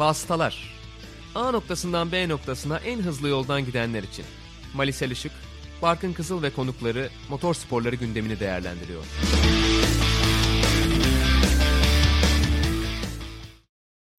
Vasıtalar. A noktasından B noktasına en hızlı yoldan gidenler için. Malisel Işık, Barkın Kızıl ve konukları motor sporları gündemini değerlendiriyor.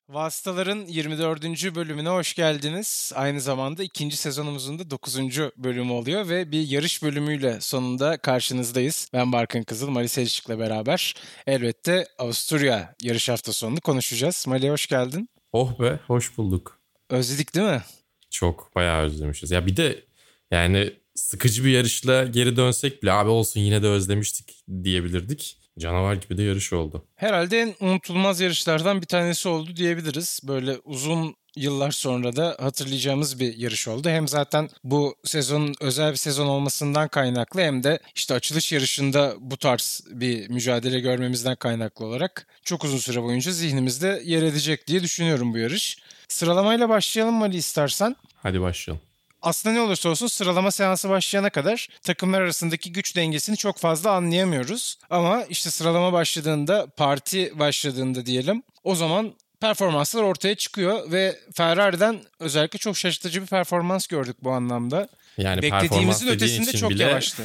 Vasıtaların 24. bölümüne hoş geldiniz. Aynı zamanda ikinci sezonumuzun da 9. bölümü oluyor ve bir yarış bölümüyle sonunda karşınızdayız. Ben Barkın Kızıl, Mali Selçuk'la beraber elbette Avusturya yarış hafta sonunu konuşacağız. Mali hoş geldin. Oh be, hoş bulduk. Özledik değil mi? Çok bayağı özlemişiz. Ya bir de yani sıkıcı bir yarışla geri dönsek bile abi olsun yine de özlemiştik diyebilirdik. Canavar gibi de yarış oldu. Herhalde en unutulmaz yarışlardan bir tanesi oldu diyebiliriz. Böyle uzun yıllar sonra da hatırlayacağımız bir yarış oldu. Hem zaten bu sezonun özel bir sezon olmasından kaynaklı hem de işte açılış yarışında bu tarz bir mücadele görmemizden kaynaklı olarak çok uzun süre boyunca zihnimizde yer edecek diye düşünüyorum bu yarış. Sıralamayla başlayalım mı Ali istersen? Hadi başlayalım aslında ne olursa olsun sıralama seansı başlayana kadar takımlar arasındaki güç dengesini çok fazla anlayamıyoruz. Ama işte sıralama başladığında, parti başladığında diyelim o zaman performanslar ortaya çıkıyor ve Ferrari'den özellikle çok şaşırtıcı bir performans gördük bu anlamda. Yani Beklediğimizin ötesinde çok bile... yavaştı.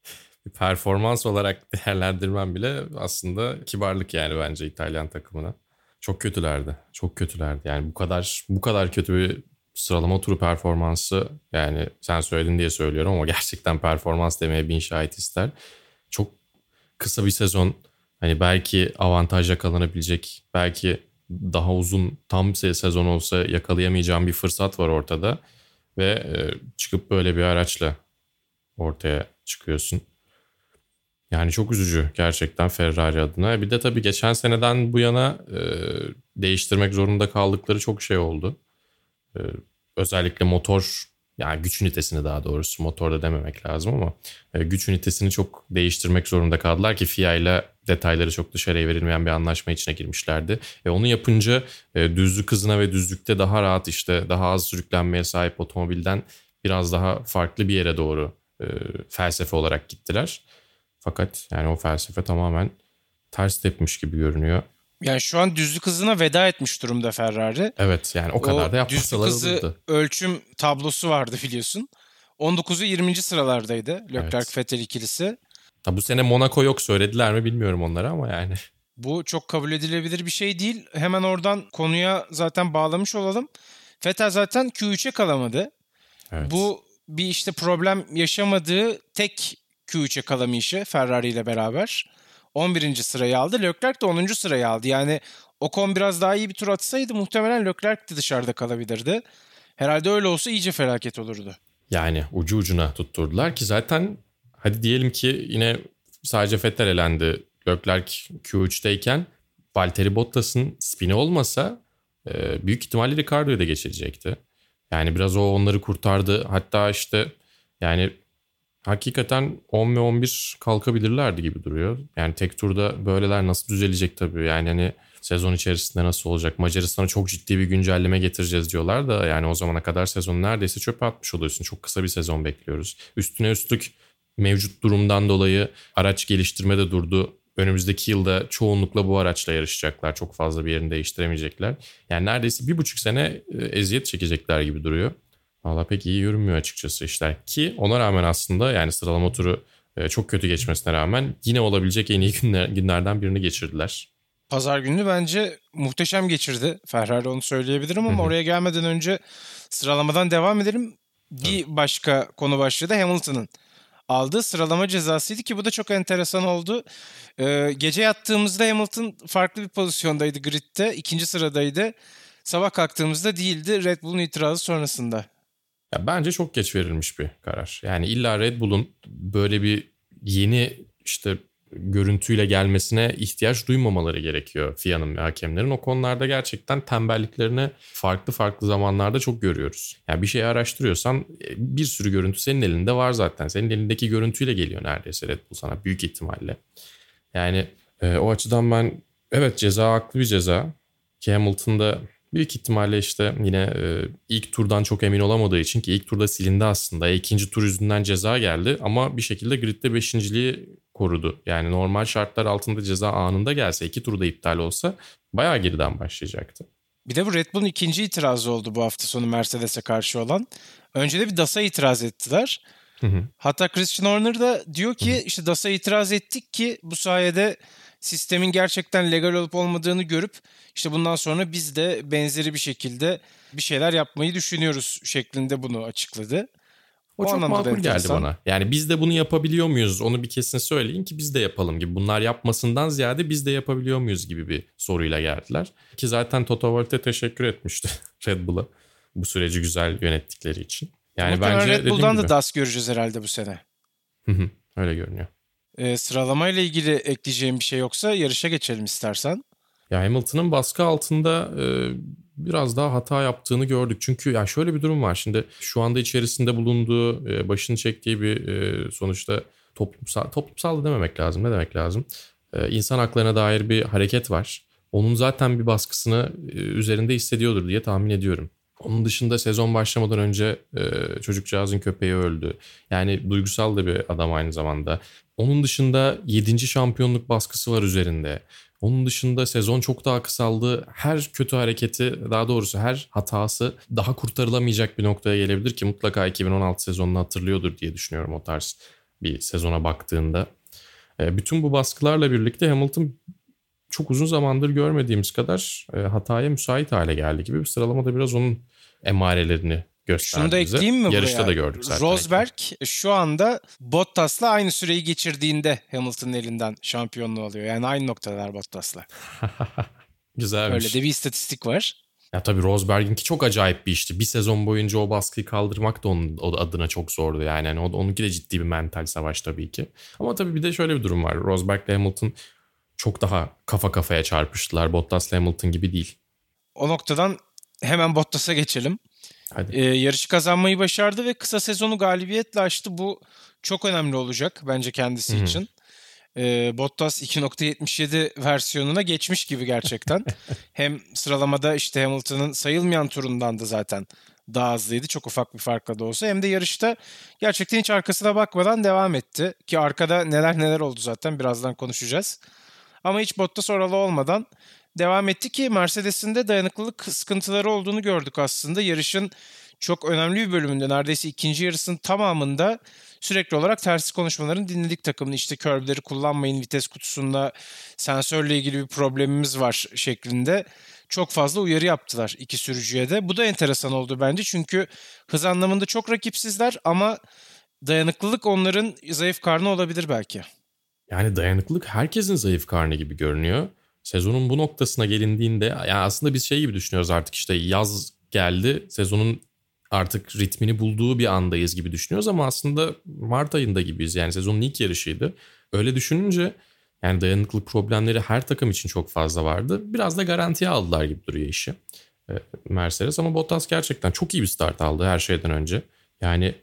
bir performans olarak değerlendirmem bile aslında kibarlık yani bence İtalyan takımına. Çok kötülerdi. Çok kötülerdi. Yani bu kadar bu kadar kötü bir sıralama turu performansı yani sen söyledin diye söylüyorum ama gerçekten performans demeye bin şahit ister. Çok kısa bir sezon hani belki avantaj yakalanabilecek belki daha uzun tam sezon olsa yakalayamayacağım bir fırsat var ortada ve e, çıkıp böyle bir araçla ortaya çıkıyorsun. Yani çok üzücü gerçekten Ferrari adına. Bir de tabii geçen seneden bu yana e, değiştirmek zorunda kaldıkları çok şey oldu. E, özellikle motor yani güç ünitesini daha doğrusu motorda dememek lazım ama e, güç ünitesini çok değiştirmek zorunda kaldılar ki FIA ile detayları çok dışarıya verilmeyen bir anlaşma içine girmişlerdi. Ve onu yapınca e, düzlük hızına ve düzlükte daha rahat işte daha az sürüklenmeye sahip otomobilden biraz daha farklı bir yere doğru e, felsefe olarak gittiler. Fakat yani o felsefe tamamen ters tepmiş gibi görünüyor. Yani şu an düzlük hızına veda etmiş durumda Ferrari. Evet yani o kadar o da yapmasalar düzlük hızı ölçüm tablosu vardı biliyorsun. 19'u 20. sıralardaydı Leclerc evet. Vettel ikilisi. Tabi bu sene Monaco yok söylediler mi bilmiyorum onlara ama yani. Bu çok kabul edilebilir bir şey değil. Hemen oradan konuya zaten bağlamış olalım. Vettel zaten Q3'e kalamadı. Evet. Bu bir işte problem yaşamadığı tek Q3'e kalamayışı Ferrari ile beraber. 11. sırayı aldı. Leclerc de 10. sırayı aldı. Yani Ocon biraz daha iyi bir tur atsaydı muhtemelen Leclerc de dışarıda kalabilirdi. Herhalde öyle olsa iyice felaket olurdu. Yani ucu ucuna tutturdular ki zaten hadi diyelim ki yine sadece Vettel elendi. Leclerc Q3'teyken Valtteri Bottas'ın spini olmasa e, büyük ihtimalle Ricardo'yu da geçirecekti. Yani biraz o onları kurtardı. Hatta işte yani hakikaten 10 ve 11 kalkabilirlerdi gibi duruyor. Yani tek turda böyleler nasıl düzelecek tabii. Yani hani sezon içerisinde nasıl olacak? Macaristan'a çok ciddi bir güncelleme getireceğiz diyorlar da yani o zamana kadar sezonu neredeyse çöpe atmış oluyorsun. Çok kısa bir sezon bekliyoruz. Üstüne üstlük mevcut durumdan dolayı araç geliştirme de durdu. Önümüzdeki yılda çoğunlukla bu araçla yarışacaklar. Çok fazla bir yerini değiştiremeyecekler. Yani neredeyse bir buçuk sene e, eziyet çekecekler gibi duruyor. Valla pek iyi yürümüyor açıkçası işler. Ki ona rağmen aslında yani sıralama turu e, çok kötü geçmesine rağmen yine olabilecek en iyi günler, günlerden birini geçirdiler. Pazar günü bence muhteşem geçirdi. Ferrari onu söyleyebilirim ama oraya gelmeden önce sıralamadan devam edelim. Bir başka konu başlığı da Hamilton'ın aldığı sıralama cezasıydı ki bu da çok enteresan oldu. Ee, gece yattığımızda Hamilton farklı bir pozisyondaydı gridde. ikinci sıradaydı. Sabah kalktığımızda değildi Red Bull'un itirazı sonrasında. Ya bence çok geç verilmiş bir karar. Yani illa Red Bull'un böyle bir yeni işte görüntüyle gelmesine ihtiyaç duymamaları gerekiyor FIA'nın ve hakemlerin. O konularda gerçekten tembelliklerini farklı farklı zamanlarda çok görüyoruz. Yani bir şey araştırıyorsan e, bir sürü görüntü senin elinde var zaten. Senin elindeki görüntüyle geliyor neredeyse Red Bull sana büyük ihtimalle. Yani e, o açıdan ben evet ceza haklı bir ceza. Ki Hamilton'da Büyük ihtimalle işte yine e, ilk turdan çok emin olamadığı için ki ilk turda silindi aslında. E, ikinci tur yüzünden ceza geldi ama bir şekilde gridde beşinciliği korudu. Yani normal şartlar altında ceza anında gelse iki turda iptal olsa bayağı geriden başlayacaktı. Bir de bu Red Bull'un ikinci itirazı oldu bu hafta sonu Mercedes'e karşı olan. Önce de bir DAS'a itiraz ettiler. Hı hı. Hatta Christian Horner da diyor ki hı hı. işte DAS'a itiraz ettik ki bu sayede sistemin gerçekten legal olup olmadığını görüp işte bundan sonra biz de benzeri bir şekilde bir şeyler yapmayı düşünüyoruz şeklinde bunu açıkladı. O, o çok makul geldi bana. Yani biz de bunu yapabiliyor muyuz? Onu bir kesin söyleyin ki biz de yapalım gibi. Bunlar yapmasından ziyade biz de yapabiliyor muyuz gibi bir soruyla geldiler. Ki zaten Toto Wolff'e teşekkür etmişti Red Bull'a bu süreci güzel yönettikleri için. Yani Muhtemelen bence Red Bull'dan da DAS göreceğiz herhalde bu sene. Öyle görünüyor. Ee, sıralamayla ilgili ekleyeceğim bir şey yoksa yarışa geçelim istersen. Ya Hamilton'ın baskı altında e, biraz daha hata yaptığını gördük. Çünkü ya şöyle bir durum var. Şimdi şu anda içerisinde bulunduğu, e, başını çektiği bir e, sonuçta toplumsal, toplumsal da dememek lazım. Ne demek lazım? E, insan haklarına dair bir hareket var. Onun zaten bir baskısını e, üzerinde hissediyordur diye tahmin ediyorum. Onun dışında sezon başlamadan önce e, çocukcağızın köpeği öldü. Yani duygusal da bir adam aynı zamanda. Onun dışında 7. şampiyonluk baskısı var üzerinde. Onun dışında sezon çok daha kısaldı. Her kötü hareketi, daha doğrusu her hatası daha kurtarılamayacak bir noktaya gelebilir ki mutlaka 2016 sezonunu hatırlıyordur diye düşünüyorum o tarz bir sezona baktığında. E, bütün bu baskılarla birlikte Hamilton çok uzun zamandır görmediğimiz kadar e, hataya müsait hale geldi gibi bir sıralamada biraz onun emarelerini gösterdi Şunu da ekleyeyim mi Yarışta buraya? da gördük zaten. Rosberg şu anda Bottas'la aynı süreyi geçirdiğinde Hamilton'ın elinden şampiyonluğu alıyor. Yani aynı noktalar Bottas'la. Güzelmiş. Öyle de bir istatistik var. Ya tabii Rosberg'inki çok acayip bir işti. Bir sezon boyunca o baskıyı kaldırmak da onun adına çok zordu yani. yani onunki de ciddi bir mental savaş tabii ki. Ama tabii bir de şöyle bir durum var. Rosberg ile Hamilton çok daha kafa kafaya çarpıştılar. Bottas Hamilton gibi değil. O noktadan hemen Bottas'a geçelim. Hadi. Ee, yarışı kazanmayı başardı ve kısa sezonu galibiyetle açtı. Bu çok önemli olacak bence kendisi Hı-hı. için. Ee, Bottas 2.77 versiyonuna geçmiş gibi gerçekten. Hem sıralamada işte Hamilton'ın sayılmayan turundan da zaten daha hızlıydı. Çok ufak bir farkla da olsa. Hem de yarışta gerçekten hiç arkasına bakmadan devam etti. Ki arkada neler neler oldu zaten birazdan konuşacağız. Ama hiç Bottas oralı olmadan devam etti ki Mercedes'in de dayanıklılık sıkıntıları olduğunu gördük aslında. Yarışın çok önemli bir bölümünde neredeyse ikinci yarısının tamamında sürekli olarak tersi konuşmalarını dinledik takımın. İşte körbleri kullanmayın vites kutusunda sensörle ilgili bir problemimiz var şeklinde çok fazla uyarı yaptılar iki sürücüye de. Bu da enteresan oldu bence çünkü hız anlamında çok rakipsizler ama dayanıklılık onların zayıf karnı olabilir belki. Yani dayanıklılık herkesin zayıf karnı gibi görünüyor. Sezonun bu noktasına gelindiğinde yani aslında biz şey gibi düşünüyoruz artık işte yaz geldi sezonun artık ritmini bulduğu bir andayız gibi düşünüyoruz ama aslında Mart ayında gibiyiz yani sezonun ilk yarışıydı. Öyle düşününce yani dayanıklılık problemleri her takım için çok fazla vardı. Biraz da garantiye aldılar gibi duruyor işi. Ee, Mercedes ama Bottas gerçekten çok iyi bir start aldı her şeyden önce. Yani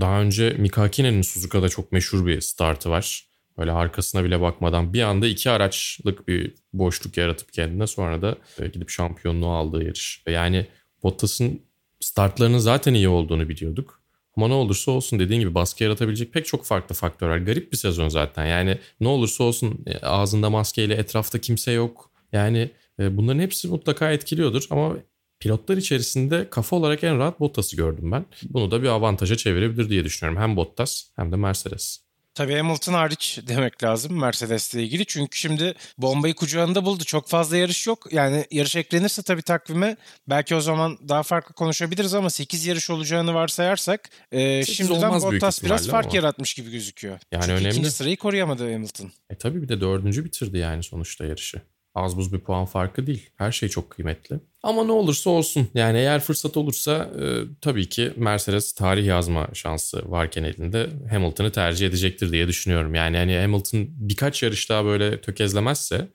daha önce Mika Hakinen'in Suzuka'da çok meşhur bir startı var. Böyle arkasına bile bakmadan bir anda iki araçlık bir boşluk yaratıp kendine sonra da e, gidip şampiyonluğu aldığı yarış. Yani Bottas'ın startlarının zaten iyi olduğunu biliyorduk. Ama ne olursa olsun dediğin gibi baskı yaratabilecek pek çok farklı faktör var. Garip bir sezon zaten. Yani ne olursa olsun e, ağzında maskeyle etrafta kimse yok. Yani e, bunların hepsi mutlaka etkiliyordur ama pilotlar içerisinde kafa olarak en rahat Bottas'ı gördüm ben. Bunu da bir avantaja çevirebilir diye düşünüyorum. Hem Bottas hem de Mercedes. Tabii Hamilton hariç demek lazım Mercedes'le ilgili. Çünkü şimdi bombayı kucağında buldu. Çok fazla yarış yok. Yani yarış eklenirse tabii takvime belki o zaman daha farklı konuşabiliriz ama 8 yarış olacağını varsayarsak e, şimdiden Bottas biraz fark ama. yaratmış gibi gözüküyor. Yani Çünkü önemli. ikinci sırayı koruyamadı Hamilton. E tabii bir de dördüncü bitirdi yani sonuçta yarışı az buz bir puan farkı değil. Her şey çok kıymetli. Ama ne olursa olsun yani eğer fırsat olursa e, tabii ki Mercedes tarih yazma şansı varken elinde Hamilton'ı tercih edecektir diye düşünüyorum. Yani hani Hamilton birkaç yarış daha böyle tökezlemezse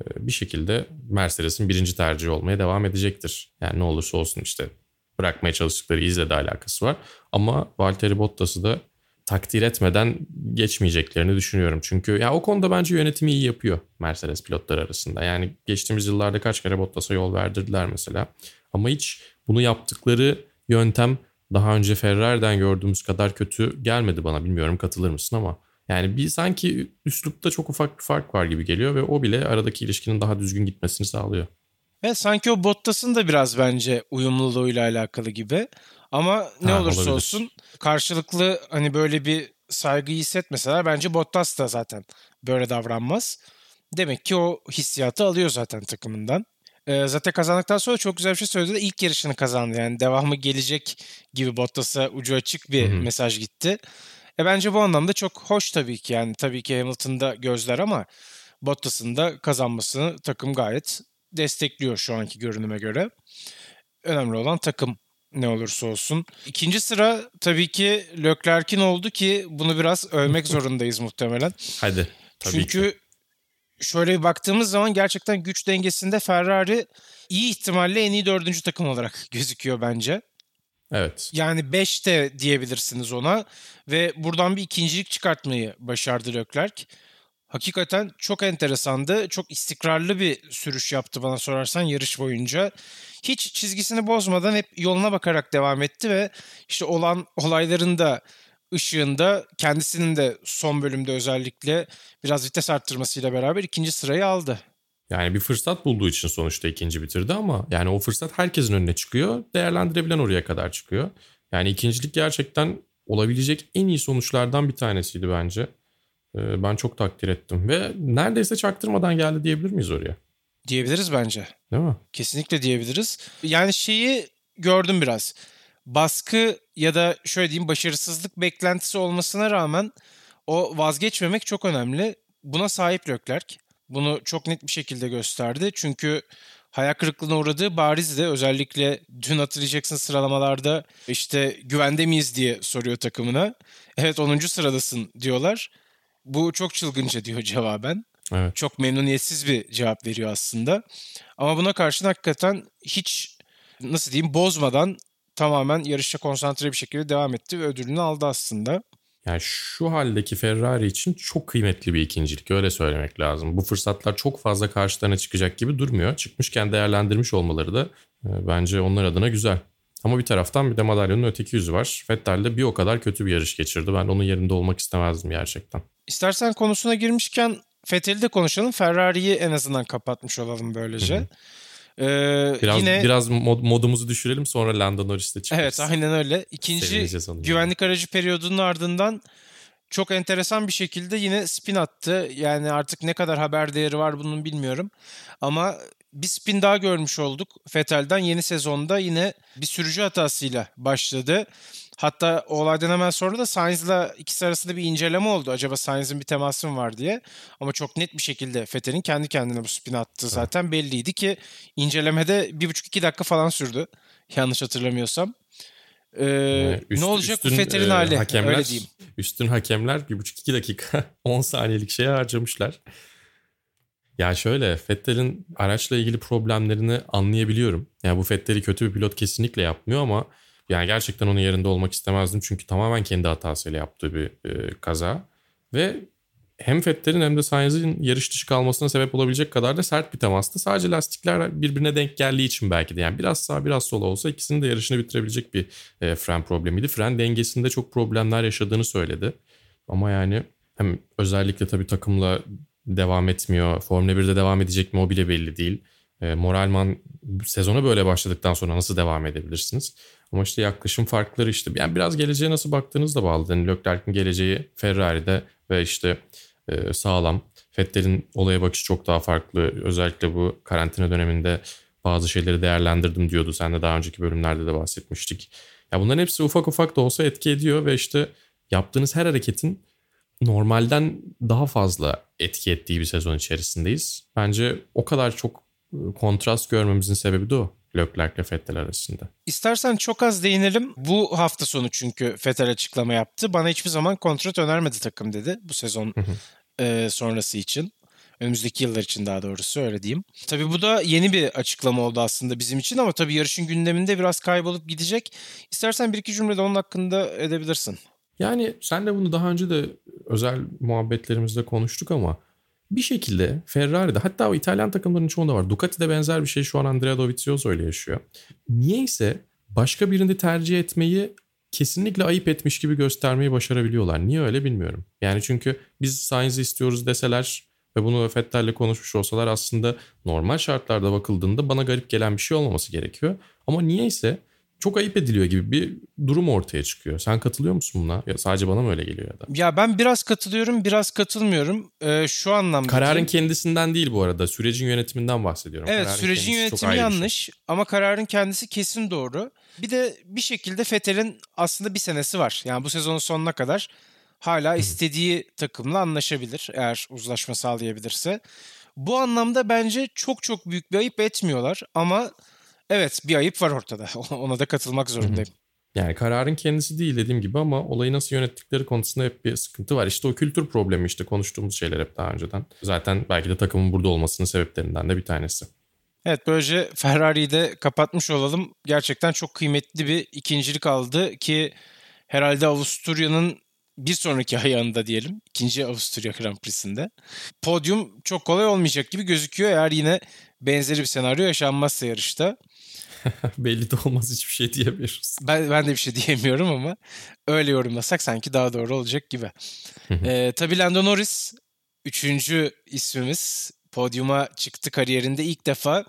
e, bir şekilde Mercedes'in birinci tercihi olmaya devam edecektir. Yani ne olursa olsun işte bırakmaya çalıştıkları izle de alakası var. Ama Valtteri Bottas'ı da takdir etmeden geçmeyeceklerini düşünüyorum. Çünkü ya o konuda bence yönetimi iyi yapıyor Mercedes pilotları arasında. Yani geçtiğimiz yıllarda kaç kere Bottas'a yol verdirdiler mesela. Ama hiç bunu yaptıkları yöntem daha önce Ferrari'den gördüğümüz kadar kötü gelmedi bana. Bilmiyorum katılır mısın ama yani bir sanki üslupta çok ufak bir fark var gibi geliyor ve o bile aradaki ilişkinin daha düzgün gitmesini sağlıyor. Ve sanki o Bottas'ın da biraz bence uyumluluğuyla alakalı gibi. Ama ne Ha, olursa olabilir. olsun karşılıklı hani böyle bir saygı hissetmeseler bence Bottas da zaten böyle davranmaz. Demek ki o hissiyatı alıyor zaten takımından. Ee, zaten kazandıktan sonra çok güzel bir şey söyledi. İlk yarışını kazandı. Yani devamı gelecek gibi Bottas'a ucu açık bir Hı hı. mesaj gitti. E bence bu anlamda çok hoş tabii ki. Yani tabii ki Hamilton'da gözler ama Bottas'ın da kazanmasını takım gayet destekliyor şu anki görünüme göre. Önemli olan takım ne olursa olsun. İkinci sıra tabii ki Leclerc'in oldu ki bunu biraz övmek zorundayız muhtemelen. Hadi. Tabii Çünkü ki. şöyle bir baktığımız zaman gerçekten güç dengesinde Ferrari iyi ihtimalle en iyi dördüncü takım olarak gözüküyor bence. Evet. Yani 5 de diyebilirsiniz ona ve buradan bir ikincilik çıkartmayı başardı Leclerc. Hakikaten çok enteresandı. Çok istikrarlı bir sürüş yaptı bana sorarsan yarış boyunca. Hiç çizgisini bozmadan hep yoluna bakarak devam etti ve işte olan olayların da ışığında kendisinin de son bölümde özellikle biraz vites arttırmasıyla beraber ikinci sırayı aldı. Yani bir fırsat bulduğu için sonuçta ikinci bitirdi ama yani o fırsat herkesin önüne çıkıyor. Değerlendirebilen oraya kadar çıkıyor. Yani ikincilik gerçekten olabilecek en iyi sonuçlardan bir tanesiydi bence. Ee, Ben çok takdir ettim ve neredeyse çaktırmadan geldi diyebilir miyiz oraya? Diyebiliriz bence. Değil mi? Kesinlikle diyebiliriz. Yani şeyi gördüm biraz. Baskı ya da şöyle diyeyim başarısızlık beklentisi olmasına rağmen o vazgeçmemek çok önemli. Buna sahip Leclerc. Bunu çok net bir şekilde gösterdi. Çünkü hayal kırıklığına uğradığı barizdi. Özellikle dün hatırlayacaksın sıralamalarda işte güvende miyiz diye soruyor takımına. Evet 10. sıradasın diyorlar. Bu çok çılgınca diyor cevaben Evet. çok memnuniyetsiz bir cevap veriyor aslında. Ama buna karşın hakikaten hiç nasıl diyeyim bozmadan tamamen yarışa konsantre bir şekilde devam etti ve ödülünü aldı aslında. Yani şu haldeki Ferrari için çok kıymetli bir ikincilik öyle söylemek lazım. Bu fırsatlar çok fazla karşılarına çıkacak gibi durmuyor. Çıkmışken değerlendirmiş olmaları da e, bence onlar adına güzel. Ama bir taraftan bir de madalyonun öteki yüzü var. Vettel de bir o kadar kötü bir yarış geçirdi. Ben onun yerinde olmak istemezdim gerçekten. İstersen konusuna girmişken Fethel'i de konuşalım. Ferrari'yi en azından kapatmış olalım böylece. Ee, Biraz yine biraz mod- modumuzu düşürelim sonra Lando Norris'te çıkarız. Evet aynen öyle. İkinci güvenlik aracı periyodunun ardından çok enteresan bir şekilde yine spin attı. Yani artık ne kadar haber değeri var bunun bilmiyorum. Ama bir spin daha görmüş olduk. Vettel'den yeni sezonda yine bir sürücü hatasıyla başladı. Hatta o olaydan hemen sonra da Sainz'la ikisi arasında bir inceleme oldu. Acaba Sainz'in bir teması mı var diye. Ama çok net bir şekilde Vettel'in kendi kendine bu spin attığı zaten belliydi ki incelemede bir buçuk iki dakika falan sürdü. Yanlış hatırlamıyorsam. Ee, Yani üst- ne olacak üstün, Vettel'in e, hali? Hakemler, Öyle diyeyim. Üstün hakemler 1,5-2 dakika 10 saniyelik şeye harcamışlar. Ya şöyle Vettel'in araçla ilgili problemlerini anlayabiliyorum. Yani bu Vettel'i kötü bir pilot kesinlikle yapmıyor ama yani gerçekten onun yerinde olmak istemezdim. Çünkü tamamen kendi hatasıyla yaptığı bir e, kaza. Ve hem Vettel'in hem de Sainz'in yarış dışı kalmasına sebep olabilecek kadar da sert bir temastı. Sadece lastikler birbirine denk geldiği için belki de. Yani biraz sağ biraz sola olsa ikisinin de yarışını bitirebilecek bir e, fren problemiydi. Fren dengesinde çok problemler yaşadığını söyledi. Ama yani hem özellikle tabii takımla devam etmiyor. Formula 1'de devam edecek mi o bile belli değil. E, Moralman sezona böyle başladıktan sonra nasıl devam edebilirsiniz? Ama işte yaklaşım farkları işte. Yani biraz geleceğe nasıl baktığınız da bağlı. Yani Leclerc'in geleceği Ferrari'de ve işte e, sağlam. Vettel'in olaya bakışı çok daha farklı. Özellikle bu karantina döneminde bazı şeyleri değerlendirdim diyordu. Sen de daha önceki bölümlerde de bahsetmiştik. Ya bunların hepsi ufak ufak da olsa etki ediyor ve işte yaptığınız her hareketin normalden daha fazla etki ettiği bir sezon içerisindeyiz. Bence o kadar çok e, kontrast görmemizin sebebi de o. Leclerc ile Vettel arasında. İstersen çok az değinelim. Bu hafta sonu çünkü Vettel açıklama yaptı. Bana hiçbir zaman kontrat önermedi takım dedi bu sezon e, sonrası için. Önümüzdeki yıllar için daha doğrusu öyle diyeyim. Tabii bu da yeni bir açıklama oldu aslında bizim için ama tabii yarışın gündeminde biraz kaybolup gidecek. İstersen bir iki cümle de onun hakkında edebilirsin. Yani sen de bunu daha önce de özel muhabbetlerimizde konuştuk ama bir şekilde Ferrari'de hatta o İtalyan takımların çoğunda var. Ducati'de benzer bir şey şu an Andrea Dovizioso ile yaşıyor. Niyeyse başka birini tercih etmeyi kesinlikle ayıp etmiş gibi göstermeyi başarabiliyorlar. Niye öyle bilmiyorum. Yani çünkü biz Sainz'i istiyoruz deseler Ve bunu Fettel'le konuşmuş olsalar aslında normal şartlarda bakıldığında bana garip gelen bir şey olmaması gerekiyor. Ama niyeyse çok ayıp ediliyor gibi bir durum ortaya çıkıyor. Sen katılıyor musun buna? Ya sadece bana mı öyle geliyor ya da? Ya ben biraz katılıyorum, biraz katılmıyorum. Ee, şu anlamda Kararın diyeyim. kendisinden değil bu arada. Sürecin yönetiminden bahsediyorum. Evet Kararın sürecin yönetimi şey. yanlış ama kararın kendisi kesin doğru. Bir de bir şekilde Fethel'in aslında bir senesi var. Yani bu sezonun sonuna kadar hala istediği takımla anlaşabilir eğer uzlaşma sağlayabilirse. Bu anlamda bence çok çok büyük bir ayıp etmiyorlar ama evet bir ayıp var ortada. Ona da katılmak zorundayım. Yani kararın kendisi değil dediğim gibi ama olayı nasıl yönettikleri konusunda hep bir sıkıntı var. İşte o kültür problemi işte konuştuğumuz şeyler hep daha önceden. Zaten belki de takımın burada olmasının sebeplerinden de bir tanesi. Evet böylece Ferrari'yi de kapatmış olalım. Gerçekten çok kıymetli bir ikincilik aldı ki herhalde Avusturya'nın bir sonraki ayağında diyelim. ikinci Avusturya Grand Prix'sinde. Podyum çok kolay olmayacak gibi gözüküyor eğer yine benzeri bir senaryo yaşanmazsa yarışta. Belli de olmaz hiçbir şey diyemiyoruz. Ben, ben de bir şey diyemiyorum ama öyle yorumlasak sanki daha doğru olacak gibi. ee, tabii Lando Norris üçüncü ismimiz podyuma çıktı kariyerinde ilk defa.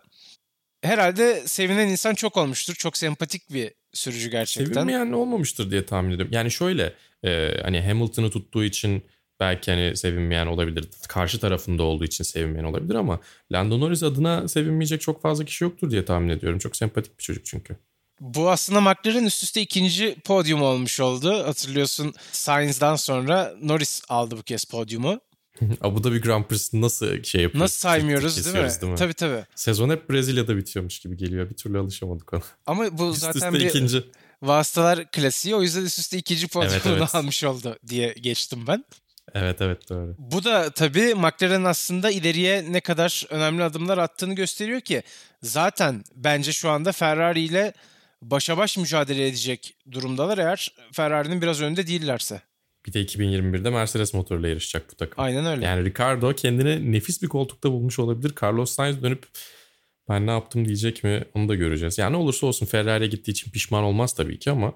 Herhalde sevinen insan çok olmuştur. Çok sempatik bir sürücü gerçekten. Sevinmeyen olmamıştır diye tahmin ediyorum. Yani şöyle e, hani Hamilton'ı tuttuğu için belki hani sevinmeyen olabilir. Karşı tarafında olduğu için sevinmeyen olabilir ama Lando Norris adına sevinmeyecek çok fazla kişi yoktur diye tahmin ediyorum. Çok sempatik bir çocuk çünkü. Bu aslında McLaren üst üste ikinci podyum olmuş oldu. Hatırlıyorsun Sainz'dan sonra Norris aldı bu kez podyumu. Abu Dhabi Grand Prix'sini nasıl şey yapıyoruz? Nasıl saymıyoruz değil mi? Değil mi? Tabii tabii. Sezon hep Brezilya'da bitiyormuş gibi geliyor. Bir türlü alışamadık ona. Ama bu Üst zaten üste bir ikinci. vasıtalar klasiği. O yüzden üst üste ikinci podyumunu Evet, evet. almış oldu diye geçtim ben. Evet evet doğru. Bu da tabii McLaren aslında ileriye ne kadar önemli adımlar attığını gösteriyor ki zaten bence şu anda Ferrari ile başa baş mücadele edecek durumdalar eğer Ferrari'nin biraz önünde değillerse. Bir de 2021'de Mercedes motoruyla yarışacak bu takım. Aynen öyle. Yani Ricardo kendini nefis bir koltukta bulmuş olabilir. Carlos Sainz dönüp ben ne yaptım diyecek mi onu da göreceğiz. Yani ne olursa olsun Ferrari'ye gittiği için pişman olmaz tabii ki ama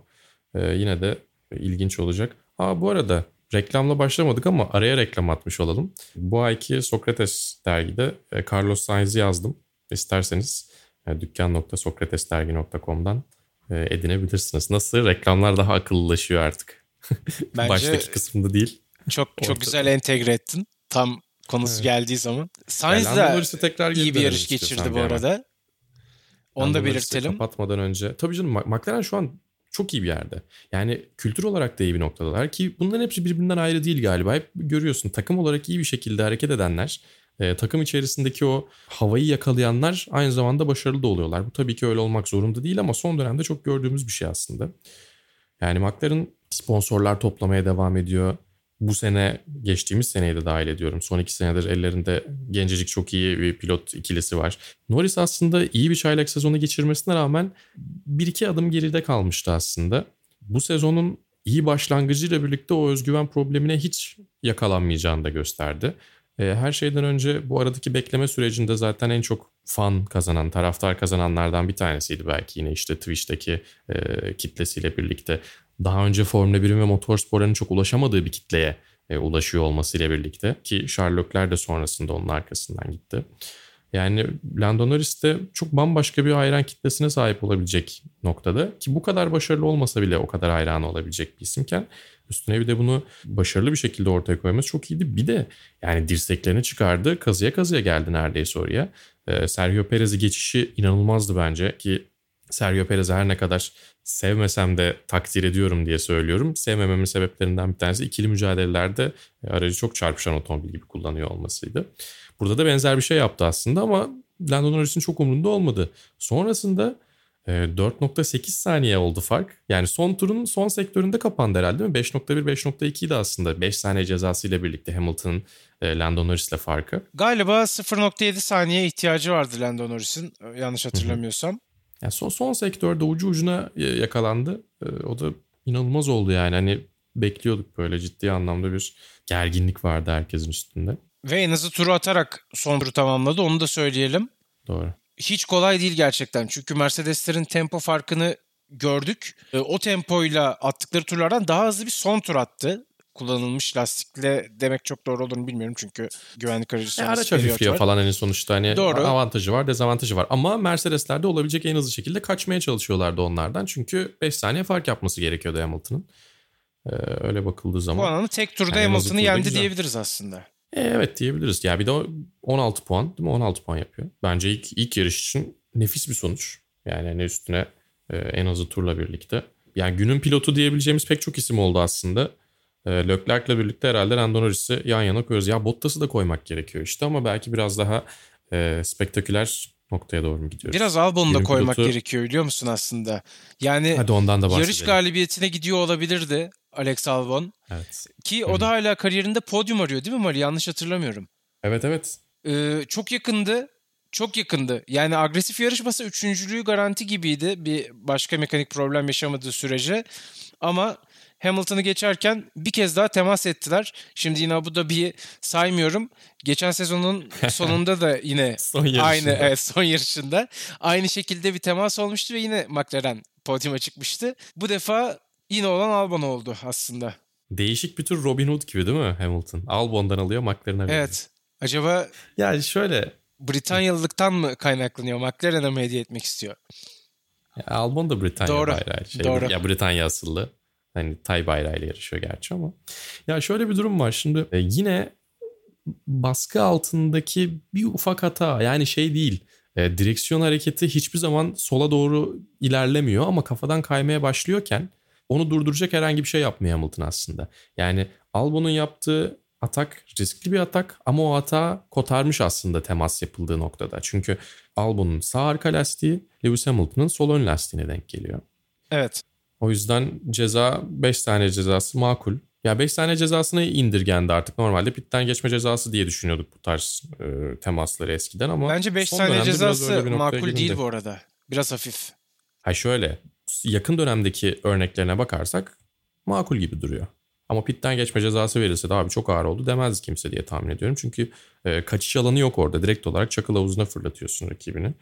e, yine de ilginç olacak. Aa bu arada reklamla başlamadık ama araya reklam atmış olalım. Bu ayki Sokrates dergide e, Carlos Sainz'i yazdım. İsterseniz e, dükkan.sokratesdergi.com'dan e, edinebilirsiniz. Nasıl? Reklamlar daha akıllılaşıyor artık. Bence Baştaki kısmında değil. çok çok Ortada. güzel entegre ettin. Tam konusu Evet. geldiği zaman. Sainz de tekrar iyi bir yarış geçirdi bu arada. Onu da belirtelim. Kapatmadan önce. Tabii canım McLaren şu an çok iyi bir yerde. Yani kültür olarak da iyi bir noktadalar ki bunların hepsi birbirinden ayrı değil galiba. Hep görüyorsun takım olarak iyi bir şekilde hareket edenler, e, takım içerisindeki o havayı yakalayanlar aynı zamanda başarılı da oluyorlar. Bu tabii ki öyle olmak zorunda değil ama son dönemde çok gördüğümüz bir şey aslında. Yani McLaren sponsorlar toplamaya devam ediyor. Bu sene geçtiğimiz seneyi de dahil ediyorum. Son iki senedir ellerinde gencecik çok iyi bir pilot ikilisi var. Norris aslında iyi bir çaylak sezonu geçirmesine rağmen bir iki adım geride kalmıştı aslında. Bu sezonun iyi başlangıcıyla birlikte o özgüven problemine hiç yakalanmayacağını da gösterdi. E, Her şeyden önce bu aradaki bekleme sürecinde zaten en çok fan kazanan, taraftar kazananlardan bir tanesiydi belki yine işte Twitch'teki e, kitlesiyle birlikte. Daha önce Formula 1'in ve motorsporların çok ulaşamadığı bir kitleye e, ulaşıyor olmasıyla birlikte ki Leclerc de sonrasında onun arkasından gitti. Yani Lando Norris de çok bambaşka bir hayran kitlesine sahip olabilecek noktada ki bu kadar başarılı olmasa bile o kadar hayran olabilecek bir isimken üstüne bir de bunu başarılı bir şekilde ortaya koyması çok iyiydi. Bir de yani dirseklerini çıkardı kazıya kazıya geldi neredeyse oraya. Ee, Sergio Perez'i geçişi inanılmazdı bence ki Sergio Perez'i her ne kadar sevmesem de takdir ediyorum diye söylüyorum. Sevmememin sebeplerinden bir tanesi ikili mücadelelerde e, aracı çok çarpışan otomobil gibi kullanıyor olmasıydı. Burada da benzer bir şey yaptı aslında ama Lando Norris'in çok umurunda olmadı. Sonrasında e, 4.8 saniye oldu fark. Yani son turun son sektöründe kapandı herhalde değil mi? 5.1 5.2 idi aslında 5 saniye cezasıyla birlikte Hamilton'ın e, Lando Norris'le farkı. Galiba 0.7 saniye ihtiyacı vardı Lando Norris'in yanlış hatırlamıyorsam. Yani son, son sektörde ucu ucuna e, yakalandı. E, O da inanılmaz oldu yani. Hani bekliyorduk böyle ciddi anlamda bir gerginlik vardı herkesin üstünde. Ve en hızlı turu atarak son turu tamamladı onu da söyleyelim. Doğru. Hiç kolay değil gerçekten. Çünkü Mercedeslerin tempo farkını gördük. E, O tempoyla attıkları turlardan daha hızlı bir son tur attı. Kullanılmış lastikle demek çok doğru olur mu bilmiyorum çünkü güvenlik aracı e, araç hafifliyor falan hani sonuçta hani Doğru. avantajı var dezavantajı var. Ama Mercedes'lerde olabilecek en hızlı şekilde kaçmaya çalışıyorlardı onlardan. Çünkü 5 saniye fark yapması gerekiyordu Hamilton'ın. Ee, öyle bakıldığı zaman. Bu anlamda tek turda Yani Hamilton'ı yendi güzel. diyebiliriz aslında. E, evet diyebiliriz. Ya bir de o 16 puan değil mi? 16 puan yapıyor. Bence ilk, ilk yarış için nefis bir sonuç. Yani hani üstüne e, en hızlı turla birlikte. Yani günün pilotu diyebileceğimiz pek çok isim oldu aslında. E, Leclerc'le birlikte herhalde Lando Norris'i yan yana koyuyoruz. Ya Bottas'ı da koymak gerekiyor işte ama belki biraz daha e, spektaküler noktaya doğru mu gidiyoruz? Biraz Albon'u da koymak pilotu- gerekiyor biliyor musun aslında? Yani Hadi ondan da yarış galibiyetine gidiyor olabilirdi Alex Albon. Evet. Ki o da hala kariyerinde podyum arıyor değil mi Mari? Yanlış hatırlamıyorum. Evet evet. Ee, çok yakındı. Çok yakındı. Yani agresif yarışmasa üçüncülüğü garanti gibiydi. Bir başka mekanik problem yaşamadığı sürece. Ama Hamilton'ı geçerken bir kez daha temas ettiler. Şimdi yine Abu Dhabi'yi saymıyorum. Geçen sezonun sonunda da yine Son yarışında. aynı evet, son yarışında aynı şekilde bir temas olmuştu ve yine McLaren podyuma çıkmıştı. Bu defa yine olan Albon oldu aslında. Değişik bir tür Robin Hood gibi değil mi Hamilton? Albon'dan alıyor McLaren'a veriyor. Evet. Acaba Yani şöyle Britanyalılıktan mı kaynaklanıyor? McLaren'a mı hediye etmek istiyor? Ya Albon da Britanya Doğru, bayrağı. Şey, doğru. Ya Britanya asıllı. Hani Tay bayrağıyla yarışıyor gerçi ama. Ya şöyle bir durum var şimdi. e, yine baskı altındaki bir ufak hata. Yani şey değil. e, direksiyon hareketi hiçbir zaman sola doğru ilerlemiyor ama kafadan kaymaya başlıyorken onu durduracak herhangi bir şey yapmıyor Hamilton aslında. Yani Albon'un yaptığı atak riskli bir atak ama o hata kotarmış aslında temas yapıldığı noktada. Çünkü Albon'un sağ arka lastiği Lewis Hamilton'ın sol ön lastiğine denk geliyor. Evet. O yüzden ceza 5 tane cezası makul. Ya 5 tane cezasını indirgendi artık. Normalde pitten geçme cezası diye düşünüyorduk bu tarz e, temasları eskiden ama Bence 5 son saniye dönemde biraz cezası makul gelindi. değil bu arada. Biraz hafif. Ha şöyle yakın dönemdeki örneklerine bakarsak makul gibi duruyor. Ama pitten geçme cezası verilse de abi çok ağır oldu demez kimse diye tahmin ediyorum. Çünkü e, kaçış alanı yok orada. Direkt olarak çakıl havuzuna fırlatıyorsun rakibini.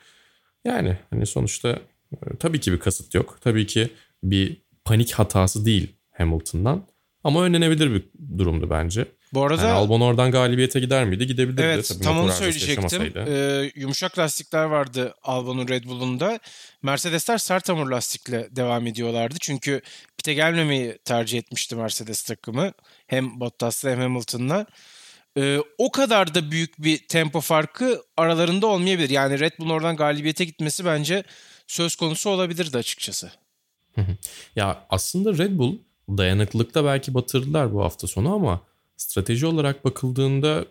Yani hani sonuçta e, tabii ki bir kasıt yok. Tabii ki bir panik hatası değil Hamilton'dan. Ama önlenebilir bir durumdu bence. Bu arada Yani Albon oradan galibiyete gider miydi? Gidebilirdi. evet Tabii tam onu söyleyecektim. Ee, yumuşak lastikler vardı Albon'un Red Bull'unda. Mercedesler sert hamur lastikle devam ediyorlardı. Çünkü pite gelmemeyi tercih etmişti Mercedes takımı. Hem Bottas'la hem Hamilton'la. Ee, o kadar da büyük bir tempo farkı aralarında olmayabilir. Yani Red Bull'un oradan galibiyete gitmesi bence söz konusu olabilirdi açıkçası. Ya aslında Red Bull dayanıklılıkta belki batırdılar bu hafta sonu ama strateji olarak bakıldığında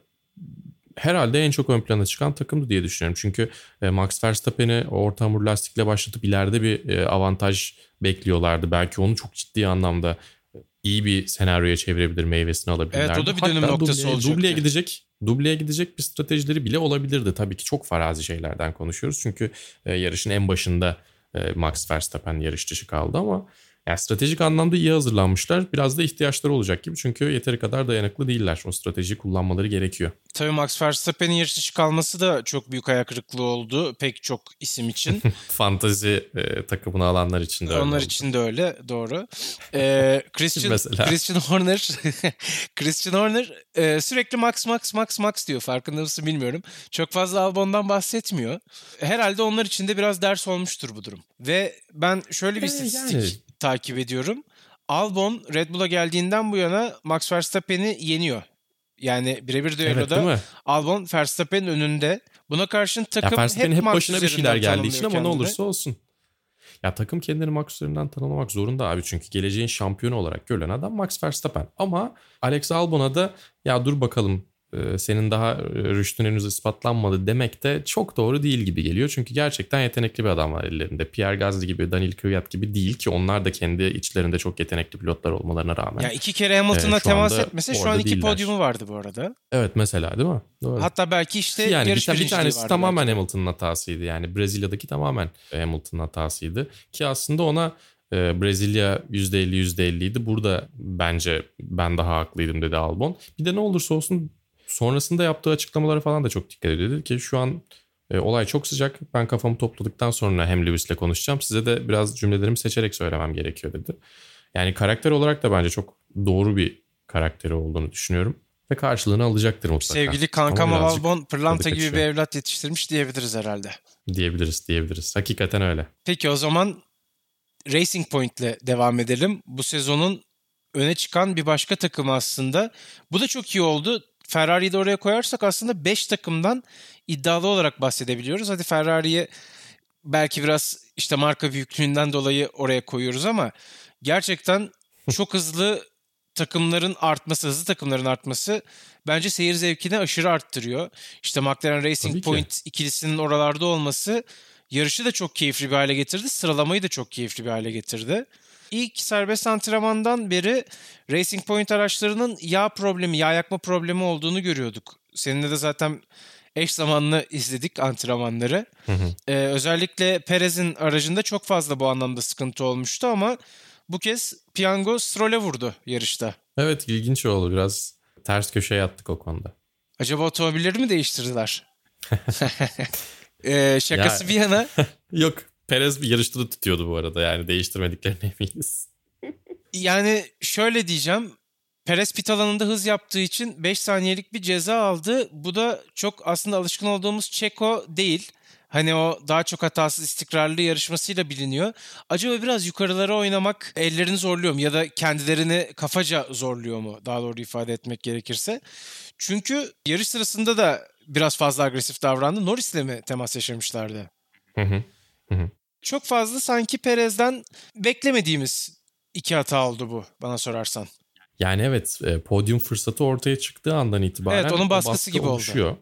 herhalde en çok ön plana çıkan takımdı diye düşünüyorum. Çünkü e, Max Verstappen'i orta hamur lastikle başlatıp ileride bir e, avantaj bekliyorlardı. Belki onu çok ciddi anlamda e, iyi bir senaryoya çevirebilir, meyvesini alabilirlerdi. Evet, o da bir dönüm Hatta noktası olacaktı. Dubleye gidecek, dubleye gidecek bir stratejileri bile olabilirdi. Tabii ki çok farazi şeylerden konuşuyoruz. Çünkü yarışın en başında Max Verstappen yarış dışı kaldı ama yani stratejik anlamda iyi hazırlanmışlar. Biraz da ihtiyaçları olacak gibi. Çünkü yeteri kadar dayanıklı değiller. O stratejiyi kullanmaları gerekiyor. Tabii Max Verstappen'in yarış dışı kalması da çok büyük ayak kırıklığı oldu pek çok isim için. Fantazi e, takımını alanlar için de öyle Onlar oldu. için de öyle doğru. Ee, Christian. Christian Horner Christian Horner e, sürekli Max Max Max Max diyor farkında mısın bilmiyorum. Çok fazla Albon'dan bahsetmiyor. Herhalde onlar için de biraz ders olmuştur bu durum. Ve ben şöyle bir E, istatistik yani. Takip ediyorum. Albon Red Bull'a geldiğinden bu yana Max Verstappen'i yeniyor. Yani birebir Evet düelloda mi? Albon Verstappen'in önünde. Buna karşın Ya takım Verstappen'in hep, hep Max başına bir şeyler geldiği için ama ne olursa olsun. Ya takım kendini Max üzerinden tanımlamak zorunda abi. Çünkü geleceğin şampiyonu olarak görülen adam Max Verstappen. Ama Alex Albon'a da ya dur bakalım senin daha e, rüştün henüz ispatlanmadı demek de çok doğru değil gibi geliyor. Çünkü gerçekten yetenekli bir adam var ellerinde. Pierre Gasly gibi, Daniel Kvyat gibi değil ki onlar da kendi içlerinde çok yetenekli pilotlar olmalarına rağmen. Ya iki kere Hamilton'a şu temas anda etmese şu an iki değiller. podyumu vardı bu arada. Evet mesela değil mi? Doğru. Hatta belki işte yani yarış bir, bir tanesi tamamen belki. Hamilton'ın hatasıydı. Yani Brezilya'daki tamamen Hamilton'ın hatasıydı. Ki aslında ona e, Brezilya %50 %50 idi. Burada bence ben daha haklıydım dedi Albon. Bir de ne olursa olsun sonrasında yaptığı açıklamalara falan da çok dikkat ediyor. Dedi ki şu an e, olay çok sıcak. Ben kafamı topladıktan sonra hem Lewis'le konuşacağım. Size de biraz cümlelerimi seçerek söylemem gerekiyor dedi. Yani karakter olarak da bence çok doğru bir karakteri olduğunu düşünüyorum. Ve karşılığını alacaktır mutlaka. Sevgili kankam Valbon pırlanta gibi bir evlat yetiştirmiş diyebiliriz herhalde. Diyebiliriz diyebiliriz. Hakikaten öyle. Peki o zaman Racing Point ile devam edelim. Bu sezonun öne çıkan bir başka takım aslında. Bu da çok iyi oldu. Ferrari'yi de oraya koyarsak aslında 5 takımdan iddialı olarak bahsedebiliyoruz. Hadi Ferrari'ye belki biraz işte marka büyüklüğünden dolayı oraya koyuyoruz ama gerçekten çok hızlı takımların artması, hızlı takımların artması bence seyir zevkini aşırı arttırıyor. İşte McLaren Racing Point ikilisinin oralarda olması yarışı da çok keyifli bir hale getirdi. Sıralamayı da çok keyifli bir hale getirdi. İlk serbest antrenmandan beri Racing Point araçlarının yağ problemi, yağ yakma problemi olduğunu görüyorduk. Seninle de zaten eş zamanlı izledik antrenmanları. Hı hı. Ee, özellikle Perez'in aracında çok fazla bu anlamda sıkıntı olmuştu ama bu kez piyango Stroll'e vurdu yarışta. Evet ilginç oldu biraz ters köşeye yattık o konuda. Acaba otomobilleri mi değiştirdiler? ee, şakası ya, bir yana. Yok Perez da tutuyordu bu arada yani değiştirmediklerine eminiz. yani şöyle diyeceğim. Perez pit alanında hız yaptığı için 5 saniyelik bir ceza aldı. Bu da çok aslında alışkın olduğumuz Çeko değil. Hani o daha çok hatasız istikrarlı yarışmasıyla biliniyor. Acaba biraz yukarılara oynamak ellerini zorluyor mu ya da kendilerini kafaca zorluyor mu daha doğru ifade etmek gerekirse. Çünkü yarış sırasında da biraz fazla agresif davrandı. Norris'le mi temas yaşamışlardı? Hı hı. Hı. Çok fazla sanki Perez'den beklemediğimiz iki hata oldu bu bana sorarsan. Yani evet e, podyum fırsatı ortaya çıktığı andan itibaren evet, onun baskısı baskı gibi oluşuyor. oldu.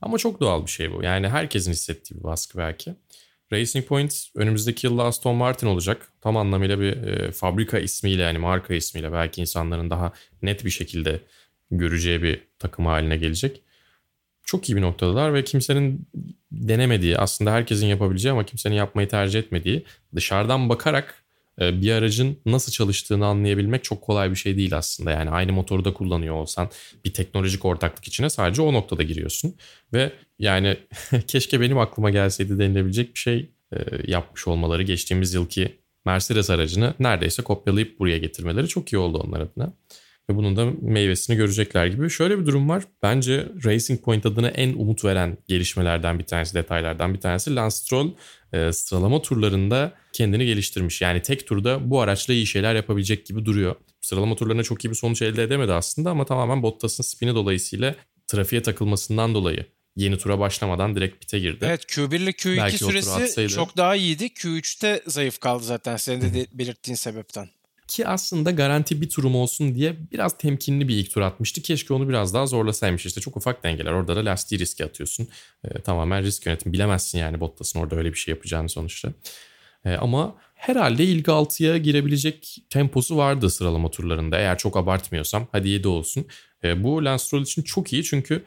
Ama çok doğal bir şey bu. Yani herkesin hissettiği bir baskı belki. Racing Point önümüzdeki yıl Aston Martin olacak. Tam anlamıyla bir e, fabrika ismiyle yani marka ismiyle belki insanların daha net bir şekilde göreceği bir takım haline gelecek. Çok iyi bir noktadalar ve kimsenin denemediği aslında herkesin yapabileceği ama kimsenin yapmayı tercih etmediği dışarıdan bakarak ee, bir aracın nasıl çalıştığını anlayabilmek çok kolay bir şey değil aslında. Yani aynı motoru da kullanıyor olsan bir teknolojik ortaklık içine sadece o noktada giriyorsun. Ve yani keşke benim aklıma gelseydi denilebilecek bir şey e, yapmış olmaları geçtiğimiz yılki Mercedes aracını neredeyse kopyalayıp buraya getirmeleri çok iyi oldu onlar adına. Ve bunun da meyvesini görecekler gibi. Şöyle bir durum var. Bence Racing Point adına en umut veren gelişmelerden bir tanesi, detaylardan bir tanesi Lance Stroll e, sıralama turlarında kendini geliştirmiş. Yani tek turda bu araçla iyi şeyler yapabilecek gibi duruyor. Sıralama turlarına çok iyi bir sonuç elde edemedi aslında ama tamamen Bottas'ın spini dolayısıyla trafiğe takılmasından dolayı yeni tura başlamadan direkt pite girdi. Evet Q1 ile Q2 Belki süresi çok daha iyiydi. Q3'te zayıf kaldı zaten senin de belirttiğin sebepten. Ki aslında garanti bir turum olsun diye biraz temkinli bir ilk tur atmıştı. Keşke onu biraz daha zorlasaymış. İşte çok ufak dengeler. Orada da lastiği riske atıyorsun. Ee, tamamen risk yönetimi. Bilemezsin yani Bottas'ın orada öyle bir şey yapacağını sonuçta. Ee, ama herhalde ilk 6'ya girebilecek temposu vardı sıralama turlarında. Eğer çok abartmıyorsam hadi 7 olsun. Ee, bu Lance Stroll için çok iyi çünkü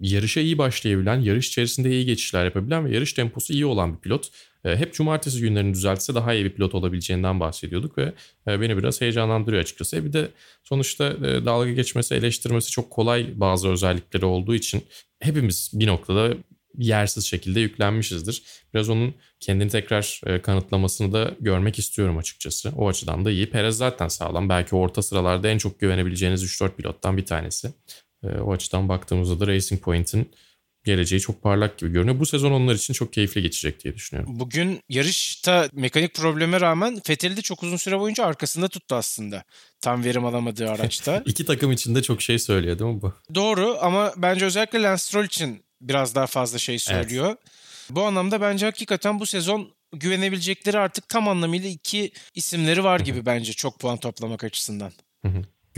yarışa iyi başlayabilen, yarış içerisinde iyi geçişler yapabilen ve yarış temposu iyi olan bir pilot. E, hep cumartesi günlerini düzeltse daha iyi bir pilot olabileceğinden bahsediyorduk ve e, beni biraz heyecanlandırıyor açıkçası. E, bir de sonuçta dalga geçmesi, eleştirmesi çok kolay bazı özellikleri olduğu için hepimiz bir noktada yersiz şekilde yüklenmişizdir. Biraz onun kendini tekrar kanıtlamasını da görmek istiyorum açıkçası. O açıdan da iyi. Perez zaten sağlam. Belki orta sıralarda en çok güvenebileceğiniz 3-4 pilottan bir tanesi. O açıdan baktığımızda da Racing Point'in geleceği çok parlak gibi görünüyor. Bu sezon onlar için çok keyifli geçecek diye düşünüyorum. Bugün yarışta mekanik probleme rağmen Fethel'i de çok uzun süre boyunca arkasında tuttu aslında. Tam verim alamadığı araçta. İki takım içinde çok şey söylüyor değil mi bu? Doğru ama bence özellikle Lance Stroll için biraz daha fazla şey söylüyor. Evet. Bu anlamda bence hakikaten bu sezon güvenebilecekleri artık tam anlamıyla iki isimleri var gibi bence çok puan toplamak açısından.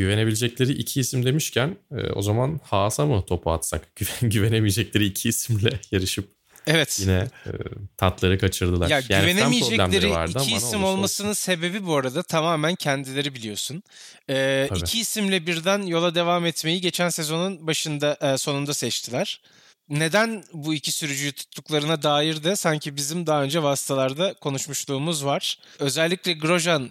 Güvenebilecekleri iki isim demişken e, o zaman Haas'a mı topu atsak? güvenemeyecekleri iki isimle yarışıp Evet. Yine e, tatları kaçırdılar. Ya yani güvenemeyecekleri vardı iki isim olmasının olsun. sebebi bu arada tamamen kendileri biliyorsun. Ee, iki isimle birden yola devam etmeyi geçen sezonun başında e, sonunda seçtiler. Neden bu iki sürücüyü tuttuklarına dair de sanki bizim daha önce vasıtalarda konuşmuşluğumuz var. Özellikle Grosjean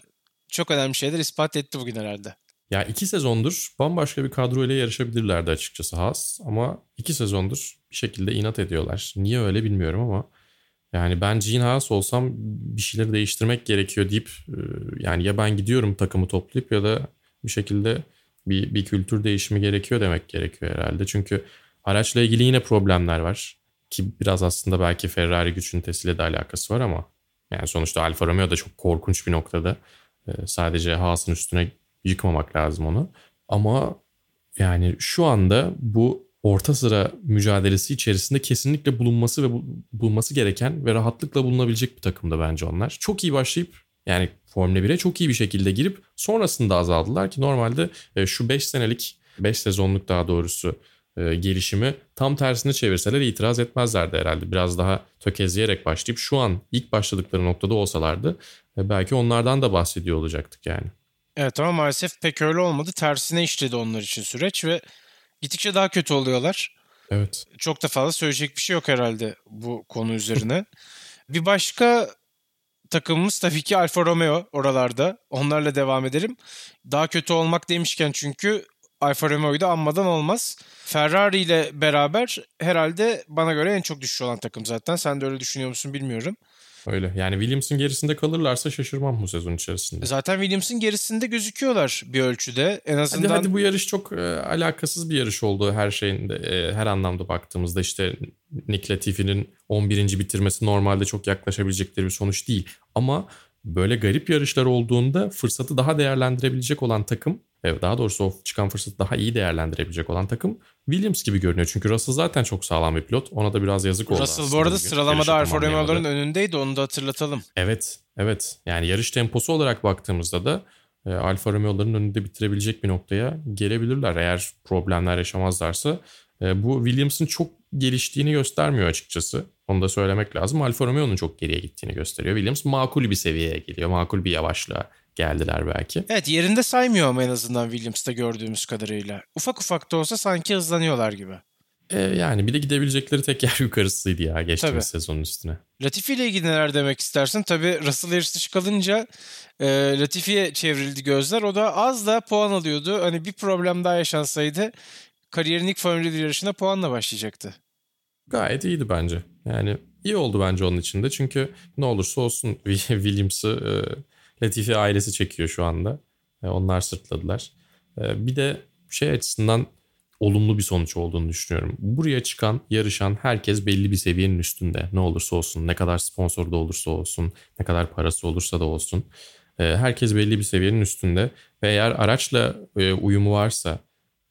çok önemli şeyler ispat etti bugün herhalde. Ya iki sezondur bambaşka bir kadro ile yarışabilirlerdi açıkçası Haas. Ama iki sezondur bir şekilde inat ediyorlar. Niye öyle bilmiyorum ama yani ben Gene Haas olsam bir şeyleri değiştirmek gerekiyor deyip e, yani ya ben gidiyorum takımı toplayıp ya da bir şekilde Bir, bir kültür değişimi gerekiyor demek gerekiyor herhalde. Çünkü araçla ilgili yine problemler var. Ki biraz aslında belki Ferrari güç ünitesiyle de alakası var ama yani sonuçta Alfa Romeo da çok korkunç bir noktada. Ee, sadece Haas'ın üstüne yıkmamak lazım onu. Ama yani şu anda bu orta sıra mücadelesi içerisinde kesinlikle bulunması ve bulunması gereken ve rahatlıkla bulunabilecek bir takımda bence onlar. Çok iyi başlayıp yani Formula 1'e çok iyi bir şekilde girip sonrasında azaldılar ki normalde e, şu 5 senelik 5 sezonluk daha doğrusu e, gelişimi tam tersine çevirseler itiraz etmezlerdi herhalde. Biraz daha tökezleyerek başlayıp şu an ilk başladıkları noktada olsalardı e, belki onlardan da bahsediyor olacaktık yani. Evet ama maalesef pek öyle olmadı. Tersine işledi onlar için süreç ve gittikçe daha kötü oluyorlar. Evet. Çok da fazla söyleyecek bir şey yok herhalde bu konu üzerine. bir başka takımımız tabii ki Alfa Romeo oralarda. Onlarla devam edelim. Daha kötü olmak demişken çünkü Alfa Romeo'yu da anmadan olmaz. Ferrari ile beraber herhalde bana göre en çok düşüş olan takım zaten. Sen de öyle düşünüyor musun bilmiyorum. Öyle. Yani Williams'ın gerisinde kalırlarsa şaşırmam bu sezon içerisinde. Zaten Williams'ın gerisinde gözüküyorlar bir ölçüde. En azından hadi, hadi bu yarış çok e, alakasız bir yarış oldu her şeyinde e, her anlamda baktığımızda işte Nick Latifi'nin 11. bitirmesi normalde çok yaklaşabilecekleri bir sonuç değil. Ama böyle garip yarışlar olduğunda fırsatı daha değerlendirebilecek olan takım daha doğrusu o çıkan fırsatı daha iyi değerlendirebilecek olan takım Williams gibi görünüyor. Çünkü Russell zaten çok sağlam bir pilot. Ona da biraz yazık oldu. Russell bu arada bugün. sıralamada Alfa Romeo'ların önündeydi. Onu da hatırlatalım. Evet. Evet. Yani yarış temposu olarak baktığımızda da e, Alfa Romeo'ların önünde bitirebilecek bir noktaya gelebilirler. Eğer problemler yaşamazlarsa e, bu Williams'ın çok geliştiğini göstermiyor açıkçası. Onu da söylemek lazım. Alfa Romeo'nun çok geriye gittiğini gösteriyor. Williams makul bir seviyeye geliyor. Makul bir yavaşlığa geldiler belki. Evet yerinde saymıyor ama en azından Williams'ta gördüğümüz kadarıyla. Ufak ufak da olsa sanki hızlanıyorlar gibi. E, yani bir de gidebilecekleri tek yer yukarısıydı ya geçtiğimiz Tabii. sezonun üstüne. Latifi ile ilgili neler demek istersin? Tabii Russell dışı kalınca e, Latifi'ye çevrildi gözler. O da az da puan alıyordu. Hani bir problem daha yaşansaydı kariyerin ilk Formula 1 yarışına puanla başlayacaktı. Gayet iyiydi bence. Yani iyi oldu bence onun için de. Çünkü ne olursa olsun Williams'ı e, Latifi ailesi çekiyor şu anda. E, onlar sırtladılar. E, bir de şey açısından olumlu bir sonuç olduğunu düşünüyorum. Buraya çıkan, yarışan herkes belli bir seviyenin üstünde. Ne olursa olsun, ne kadar sponsor da olursa olsun, ne kadar parası olursa da olsun. E, herkes belli bir seviyenin üstünde ve eğer araçla uyumu varsa,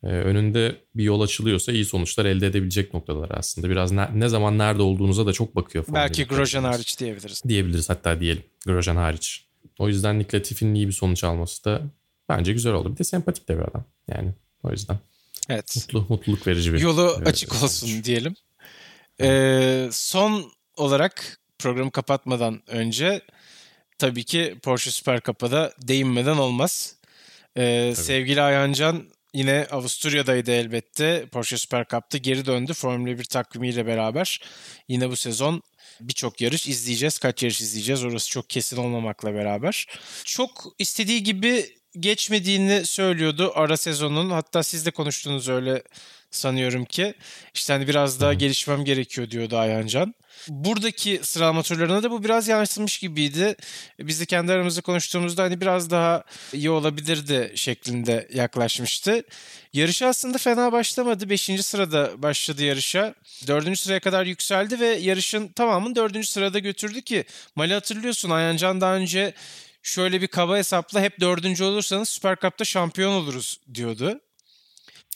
önünde bir yol açılıyorsa iyi sonuçlar elde edebilecek noktalar aslında. Biraz ne, ne zaman nerede olduğunuza da çok bakıyor. Belki Grosjean hariç diyebiliriz. Diyebiliriz hatta diyelim. Grosjean hariç. O yüzden Nick Latifi'nin iyi bir sonuç alması da bence güzel oldu. Bir de sempatik de bir adam. Yani o yüzden. Evet. Mutlu, mutluluk verici bir. Yolu evet, açık olsun sonuç. diyelim. Ee, son olarak programı kapatmadan önce tabii ki Porsche Süper Cup'a değinmeden olmaz. Ee, sevgili Ayhancan yine Avusturya'daydı elbette. Porsche Süper Cup'ta geri döndü Formula 1 takvimiyle beraber. Yine bu sezon birçok yarış izleyeceğiz. Kaç yarış izleyeceğiz orası çok kesin olmamakla beraber. Çok istediği gibi geçmediğini söylüyordu ara sezonun. Hatta siz de konuştunuz öyle sanıyorum ki. İşte hani biraz daha gelişmem gerekiyor diyordu Ayhancan. Buradaki sıralama turlarına da bu biraz yansımış gibiydi. Biz de kendi aramızda konuştuğumuzda hani biraz daha iyi olabilirdi şeklinde yaklaşmıştı. Yarışa aslında fena başlamadı. Beşinci sırada başladı yarışa. Dördüncü sıraya kadar yükseldi ve yarışın tamamını dördüncü sırada götürdü ki Mali hatırlıyorsun Ayancan daha önce şöyle bir kaba hesapla hep dördüncü olursanız Süper Cup'ta şampiyon oluruz diyordu.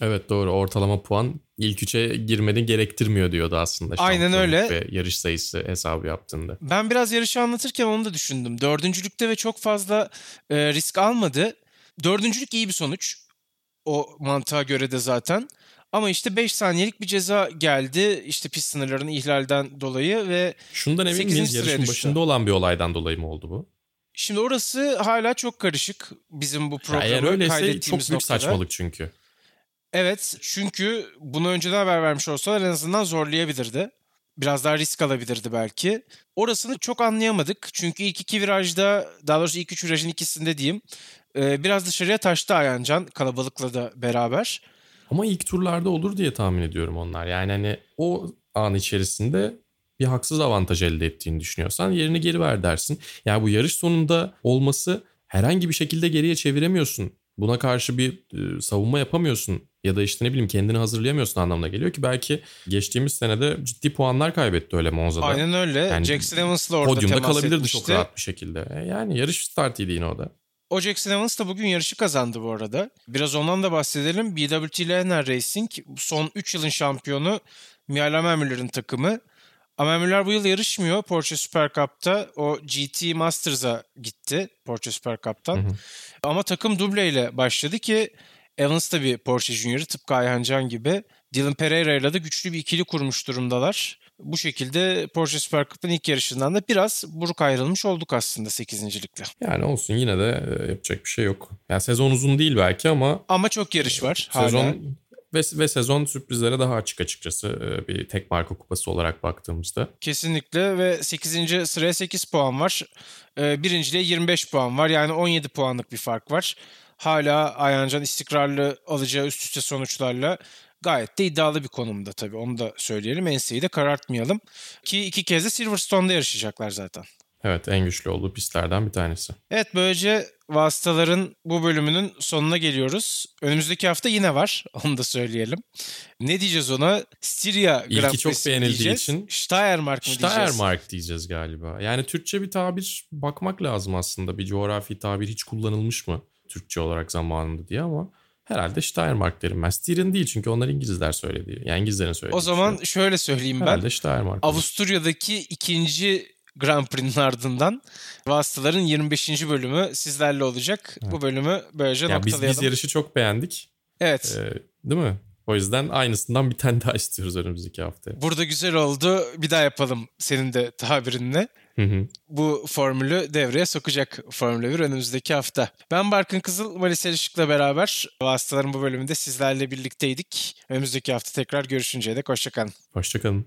Evet doğru ortalama puan ilk üçe girmeni gerektirmiyor diyordu aslında. Aynen öyle. Ve yarış sayısı hesabı yaptığında. Ben biraz yarışı anlatırken onu da düşündüm. Dördüncülükte ve çok fazla e, risk almadı. Dördüncülük iyi bir sonuç. O mantığa göre de zaten. Ama işte 5 saniyelik bir ceza geldi. İşte pist sınırlarının ihlalden dolayı ve Şundan emin miyiz? Yarışın başında olan bir olaydan dolayı mı oldu bu? Şimdi orası hala çok karışık bizim bu programı ya eğer öyleyse çok büyük noktada. saçmalık çünkü. Evet çünkü bunu önceden haber vermiş olsalar en azından zorlayabilirdi. Biraz daha risk alabilirdi belki. Orasını çok anlayamadık. Çünkü ilk iki virajda, daha doğrusu ilk üç virajın ikisinde diyeyim. Biraz dışarıya taştı Ayancan kalabalıkla da beraber. Ama ilk turlarda olur diye tahmin ediyorum onlar. Yani hani o an içerisinde bir haksız avantaj elde ettiğini düşünüyorsan yerini geri ver dersin. Yani bu yarış sonunda olması herhangi bir şekilde geriye çeviremiyorsun buna karşı bir e, savunma yapamıyorsun ya da işte ne bileyim kendini hazırlayamıyorsun anlamına geliyor ki belki geçtiğimiz senede ciddi puanlar kaybetti öyle Monza'da. Aynen öyle. Yani Jackson Evans da orada Podyumda temas kalabilirdi etmişti. çok rahat bir şekilde. E, Yani yarış startıydı yine o da. O Jackson Evans da bugün yarışı kazandı bu arada. Biraz ondan da bahsedelim. BWT Lehner Racing son 3 yılın şampiyonu Miala Müller'in takımı. Ama Müller bu yıl yarışmıyor Porsche Super Cup'ta. O GT Masters'a gitti Porsche Super Cup'tan. Hı hı. Ama takım dubleyle başladı ki Evans da bir Porsche Junior'ı tıpkı Ayhan Can gibi. Dylan Pereira ile de güçlü bir ikili kurmuş durumdalar. Bu şekilde Porsche Super Cup'ın ilk yarışından da biraz buruk ayrılmış olduk aslında 8. ligde. Yani olsun yine de e, yapacak bir şey yok. Yani sezon uzun değil belki ama Ama çok yarış var hala. sezon ve, ve sezon sürprizlere daha açık açıkçası e, bir tek marka kupası olarak baktığımızda. Kesinlikle ve 8. sıraya 8 puan var. Birinciliğe 25 puan var. Yani 17 puanlık bir fark var. Hala Ayhancan istikrarlı alacağı üst üste sonuçlarla gayet de iddialı bir konumda tabii. Onu da söyleyelim. Enseyi de karartmayalım. Ki iki kez de Silverstone'da yarışacaklar zaten. Evet en güçlü olduğu pistlerden bir tanesi. Evet böylece vasıtaların bu bölümünün sonuna geliyoruz. Önümüzdeki hafta yine var. Onu da söyleyelim. Ne diyeceğiz ona? Styria İlki Grand çok beğenildiği diyeceğiz? için- Steiermark mı diyeceğiz? Steiermark diyeceğiz galiba. Yani Türkçe bir tabir bakmak lazım aslında. Bir coğrafi tabir hiç kullanılmış mı Türkçe olarak zamanında diye ama herhalde Steiermark derim ben. Styrian değil çünkü onlar İngilizler söyledi. Yani İngilizlerin söylediği. O zaman şey. şöyle söyleyeyim ben. herhalde Steiermark. Avusturya'daki ikinci Grand Prix'nin ardından Vasıtaların 25. bölümü sizlerle olacak. Bu bölümü böylece yani biz, noktalayalım. biz yarışı çok beğendik. Evet. Ee, değil mi? O yüzden aynısından bir tane daha istiyoruz önümüzdeki haftaya. Burada güzel oldu. Bir daha yapalım senin de tabirinle. Hı hı. Bu formülü devreye sokacak Formula 1 önümüzdeki hafta. Ben Barkın Kızıl, Malis Erişik'le beraber Vasıtaların bu bölümünde sizlerle birlikteydik. Önümüzdeki hafta tekrar görüşünceye dek hoşçakalın. Hoşçakalın.